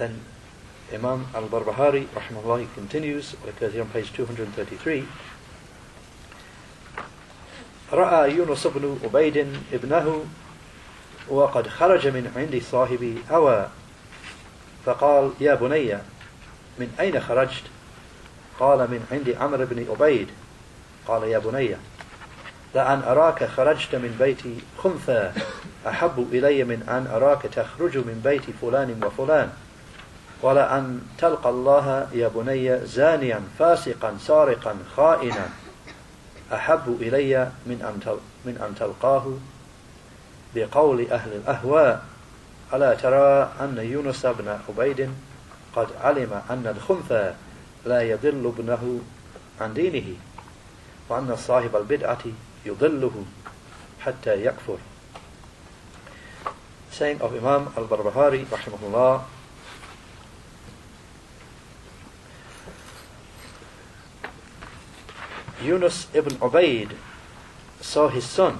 Then Imam al-Barbahari, rahimahullah, he continues, occurs here on page 233. رأى يونس بن عبيد ابنه وقد خرج من عند صاحبي أوى فقال يا بني من أين خرجت قال من عند عمرو بن عبيد قال يا بني لأن أراك خرجت من بيت خنثى أحب إلي من أن أراك تخرج من بيت فلان وفلان ولأن تلقى الله يا بني زانيا فاسقا سارقا خائنا. أحب إلي من أن من أن تلقاه بقول أهل الأهواء. ألا ترى أن يونس بن عبيد قد علم أن الخنثى لا يضل ابنه عن دينه وأن صاحب البدعة يضله حتى يكفر. Saying of Imam al-Barbahari rahimahullah Yunus ibn Ubaid saw his son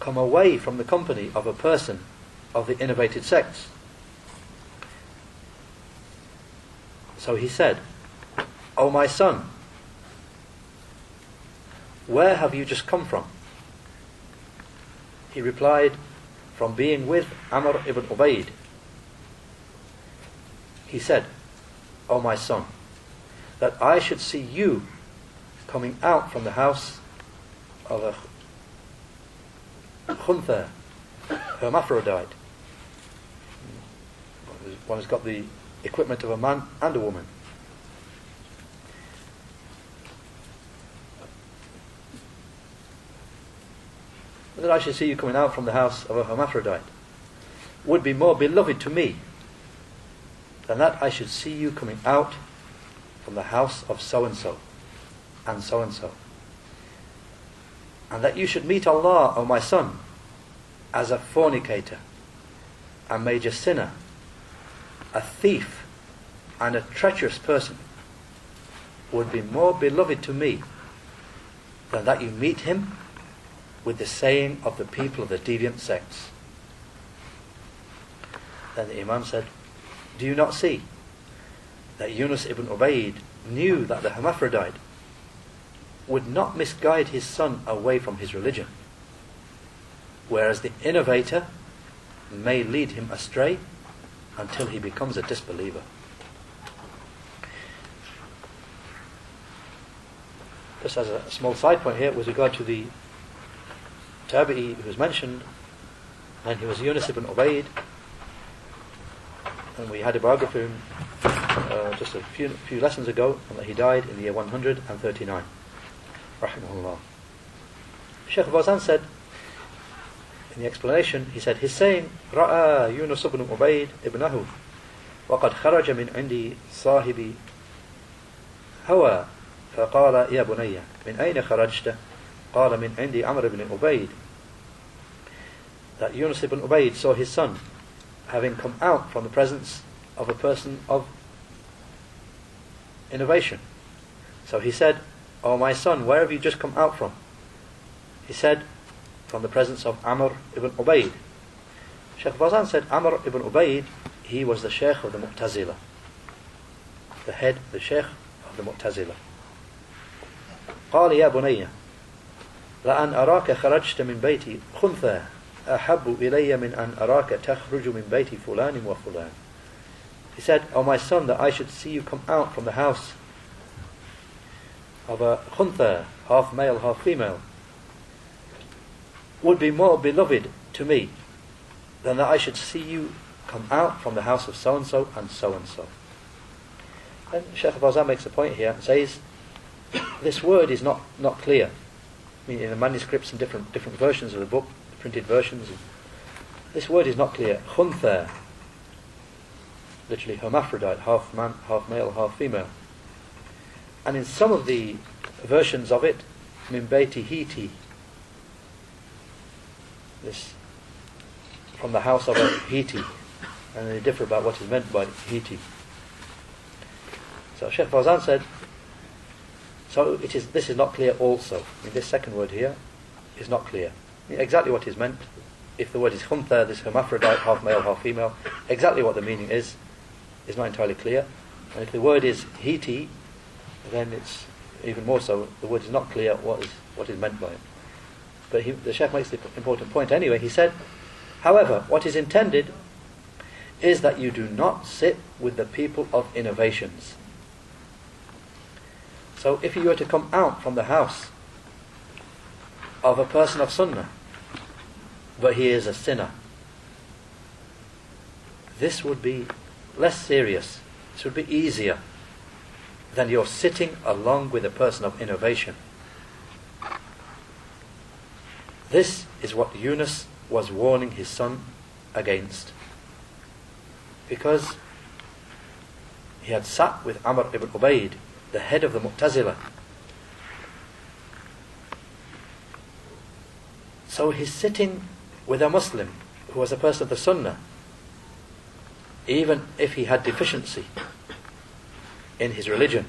come away from the company of a person of the innovated sects. So he said, O my son, where have you just come from? He replied, From being with Amr ibn Ubaid. He said, O my son, that I should see you coming out from the house of a khuntha, hermaphrodite. One has got the equipment of a man and a woman. That I should see you coming out from the house of a hermaphrodite would be more beloved to me than that I should see you coming out from the house of so and so and so and so. And that you should meet Allah, O my son, as a fornicator, a major sinner, a thief, and a treacherous person would be more beloved to me than that you meet him with the saying of the people of the deviant sects. Then the Imam said, Do you not see that Yunus ibn Ubaid knew that the hermaphrodite would not misguide his son away from his religion, whereas the innovator may lead him astray until he becomes a disbeliever. Just as a small side point here with regard to the Tabi'i who was mentioned, and he was Yunus ibn Ubaid, and we had a biography of him uh, just a few, few lessons ago, and that he died in the year 139 rahimahullah. Sheikh Fawzan said, in the explanation, he said, he's saying, رأى يونس بن عبيد ابنه وقد خرج من عندي صاحبي hawa, فقال يا بني من أين خرجت؟ قال من عندي عمرو بن Ubaid. that Yunus ibn Ubaid saw his son having come out from the presence of a person of innovation. So he said, Oh, my son, where have you just come out from? He said, From the presence of Amr ibn Ubaid. Sheikh Fawzan said, Amr ibn Ubaid, he was the Sheikh of the Mu'tazila. The head, the Sheikh of the Mu'tazila. قال يا بني لأن أراك خرجت من بيتي خنثى أحب إلي من أن أراك تخرج من بيتي فلان وفلان. He said, Oh my son, that I should see you come out from the house of a khuntha, half male, half female, would be more beloved to me than that I should see you come out from the house of so and so and so and so. And Sheikh Fawzan makes a point here and says, this word is not, not clear. I mean, in the manuscripts and different, different versions of the book, the printed versions, this word is not clear. Khuntha, literally hermaphrodite, half man, half male, half female. And in some of the versions of it, Mimbeti Hiti, this from the house of Hiti, and they differ about what is meant by Hiti. So Sheikh Fawzan said, so it is, this is not clear also. I mean, this second word here is not clear. I mean, exactly what is meant, if the word is khuntha, this hermaphrodite, half male, half female, exactly what the meaning is, is not entirely clear. And if the word is hiti, then it's even more so. The word is not clear what is what is meant by it. But he, the Sheikh makes the important point anyway. He said, however, what is intended is that you do not sit with the people of innovations. So if you were to come out from the house of a person of Sunnah, but he is a sinner, this would be less serious, this would be easier than you're sitting along with a person of innovation. This is what Yunus was warning his son against. Because he had sat with Amr ibn Ubaid, the head of the Mu'tazila. So he's sitting with a Muslim who was a person of the Sunnah, even if he had deficiency in his religion.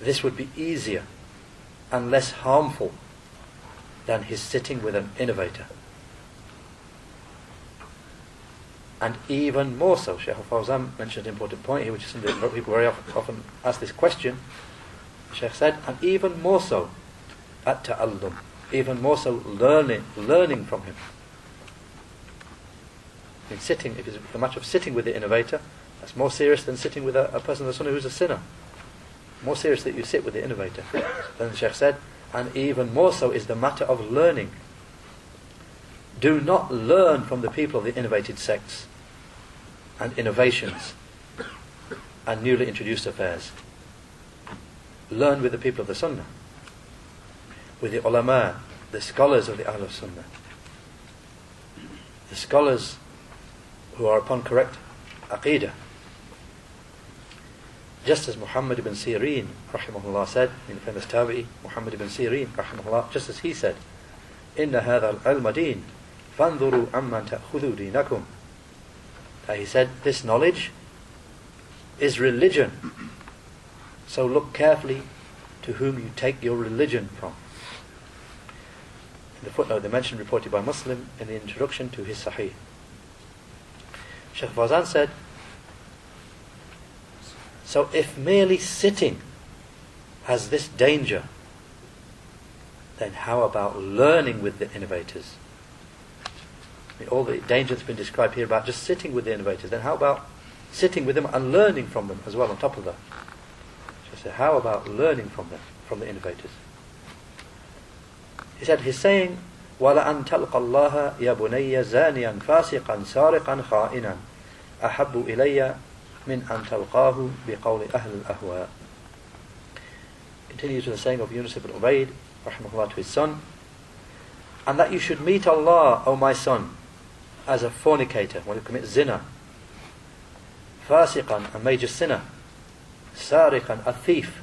This would be easier and less harmful than his sitting with an innovator. And even more so, Sheikh Al-Fawzan mentioned an important point here, which is something that people very often ask this question. Sheikh said, and even more so, at ta'allum, even more so learning, learning from him. In sitting, if it's a matter of sitting with the innovator, that's more serious than sitting with a, a person of the Sunnah who's a sinner. More serious that you sit with the innovator. then the Sheikh said, and even more so is the matter of learning. Do not learn from the people of the innovated sects and innovations and newly introduced affairs. Learn with the people of the Sunnah, with the ulama, the scholars of the Ahl of Sunnah, the scholars who are upon correct aqidah. Just as Muhammad ibn Sirin, rahimahullah, said, in the famous Tabi'i, Muhammad ibn Sirin, rahimahullah, just as he said, إن هذا العلم دين فانظروا عمن تأخذوا دينكم uh, he said, this knowledge is religion. So look carefully to whom you take your religion from. In the footnote, the mention reported by Muslim in the introduction to his Sahih. Sheikh Fawzan said, so if merely sitting has this danger, then how about learning with the innovators? I mean, all the danger that's been described here about just sitting with the innovators, then how about sitting with them and learning from them as well on top of that? So I said, how about learning from them, from the innovators? He said, he's saying, وَلَأَن تَلْقَ اللَّهَ يَا بُنَيَّ زَانِيًا فَاسِقًا سَارِقًا خَائِنًا أَحَبُّ إِلَيَّ min an talqahu bi qawli ahl al-ahwa. Continues with the saying of Yunus ibn Ubaid, rahmahullah to his son, and that you should meet Allah, O my son, as a fornicator, when he commits zina, fasiqan, a major sinner, sariqan, a thief,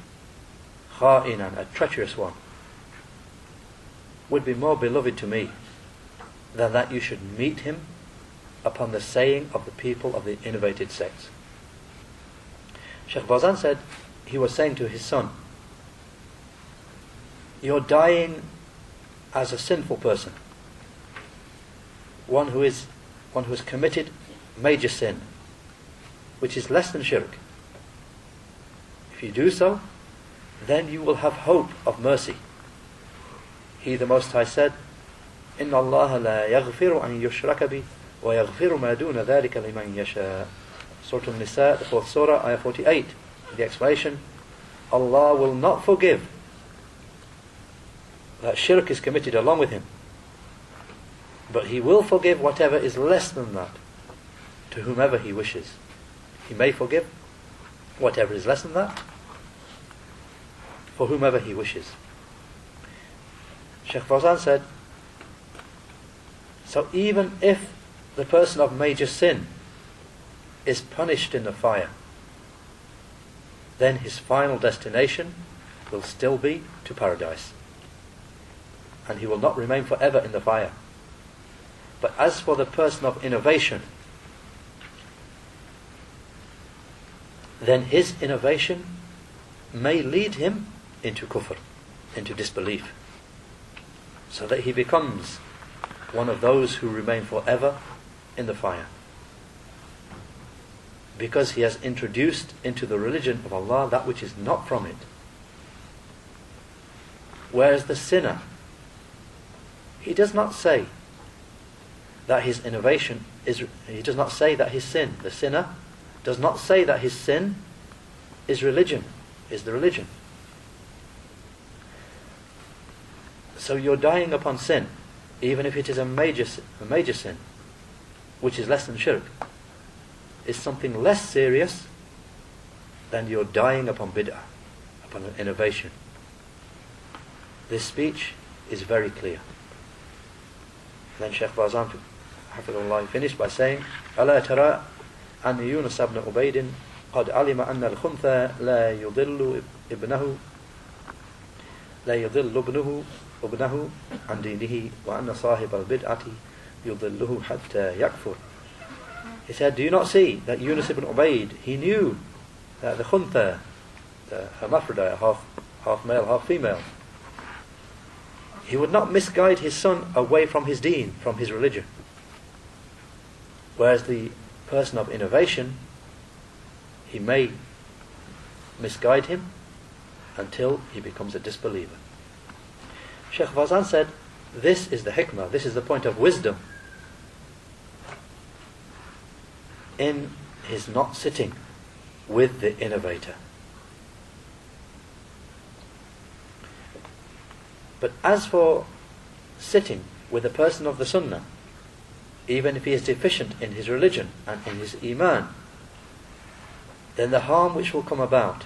kha'inan, a treacherous one, would be more beloved to me than that you should meet him upon the saying of the people of the innovated sects. Sheikh Fawzan said he was saying to his son, You're dying as a sinful person, one who is one who has committed major sin, which is less than shirk. If you do so, then you will have hope of mercy. He the Most High said, إن الله لا يغفر أن يشرك به ويغفر ما دون ذلك لمن يشاء Surah An-Nisa, the fourth surah, ayah 48. The explanation, Allah will not forgive that shirk is committed along with him. But He will forgive whatever is less than that to whomever He wishes. He may forgive whatever is less than that for whomever He wishes. Sheikh Fawzan said, so even if the person of major sin is punished in the fire, then his final destination will still be to paradise. And he will not remain forever in the fire. But as for the person of innovation, then his innovation may lead him into kufr, into disbelief, so that he becomes one of those who remain forever in the fire. Because he has introduced into the religion of Allah that which is not from it. Whereas the sinner, he does not say that his innovation is, he does not say that his sin, the sinner, does not say that his sin is religion, is the religion. So you're dying upon sin, even if it is a major, a major sin, which is less than shirk, is something less serious than your dying upon bid'ah, upon an innovation. This speech is very clear. Then Sheikh Fawzan Hafidullah finished by saying, أَلَا تَرَى أَنْ يُونَسَ بْنَ عُبَيْدٍ قَدْ عَلِمَ أَنَّ الْخُنْثَ لَا يُضِلُّ ابْنَهُ لا يضل ابنه ابنه عن دينه وأن صاحب البدعة يضله حتى يكفر he said, do you not see that Yunus ibn Ubaid, he knew that the khuntha, the hermaphrodite, half, half male, half female, he would not misguide his son away from his deen, from his religion. Whereas the person of innovation, he may misguide him until he becomes a disbeliever. Sheikh Fawzan said, this is the hikmah, this is the point of wisdom in his not sitting with the innovator. But as for sitting with a person of the Sunnah, even if he is deficient in his religion and in his Iman, then the harm which will come about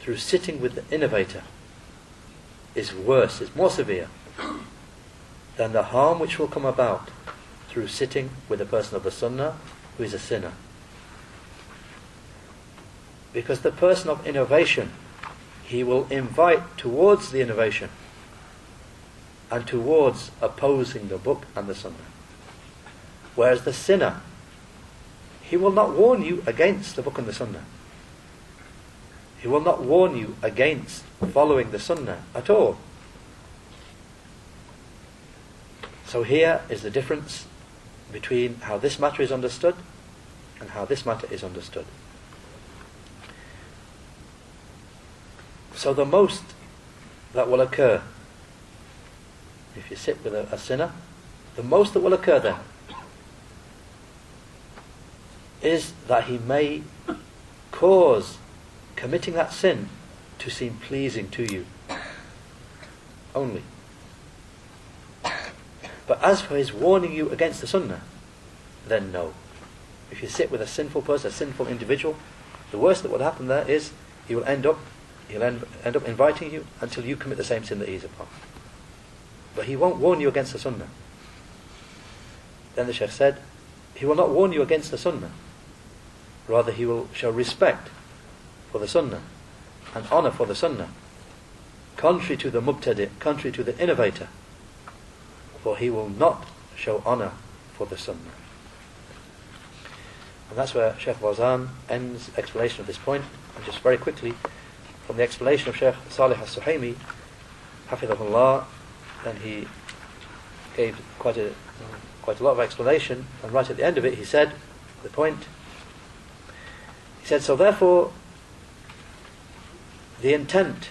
through sitting with the innovator is worse, is more severe than the harm which will come about through sitting with a person of the Sunnah who is a sinner. Because the person of innovation, he will invite towards the innovation and towards opposing the book and the sunnah. Whereas the sinner, he will not warn you against the book and the sunnah. He will not warn you against following the sunnah at all. So here is the difference between how this matter is understood and how this matter is understood. So the most that will occur if you sit with a, a sinner, the most that will occur then is that he may cause committing that sin to seem pleasing to you. Only. But as for his warning you against the sunnah, then no. If you sit with a sinful person, a sinful individual, the worst that will happen there is he will end up he'll end, end up inviting you until you commit the same sin that he's upon. But he won't warn you against the sunnah. Then the Sheikh said, he will not warn you against the sunnah. Rather, he will show respect for the sunnah and honor for the sunnah, contrary to the mubtadi, contrary to the innovator. For he will not show honor for the sunnah. And that's where Sheikh Fawzan ends explanation of this point. And just very quickly, from the explanation of Sheikh Salih al-Suhaimi, Hafidhullah, and he gave quite a quite a lot of explanation, and right at the end of it he said, the point, he said, so therefore, the intent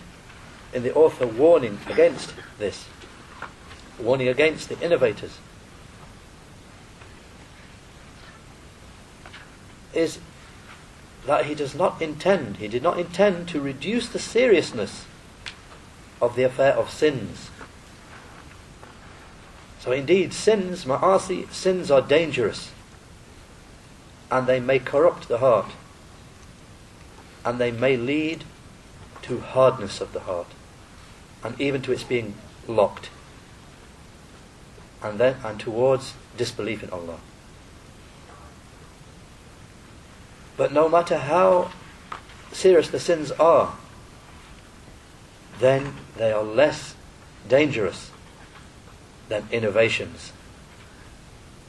in the author warning against this, warning against the innovators, is that he does not intend, he did not intend to reduce the seriousness of the affair of sins so indeed, sins, ma'asi, sins are dangerous. And they may corrupt the heart. And they may lead to hardness of the heart. And even to its being locked. And then and towards disbelief in Allah. But no matter how serious the sins are, then they are less dangerous than innovations.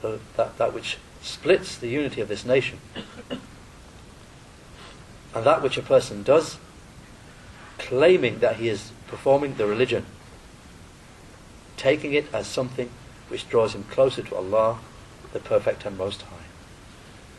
That, that which splits the unity of this nation. and that which a person does, claiming that he is performing the religion, taking it as something which draws him closer to Allah, the Perfect and Most High.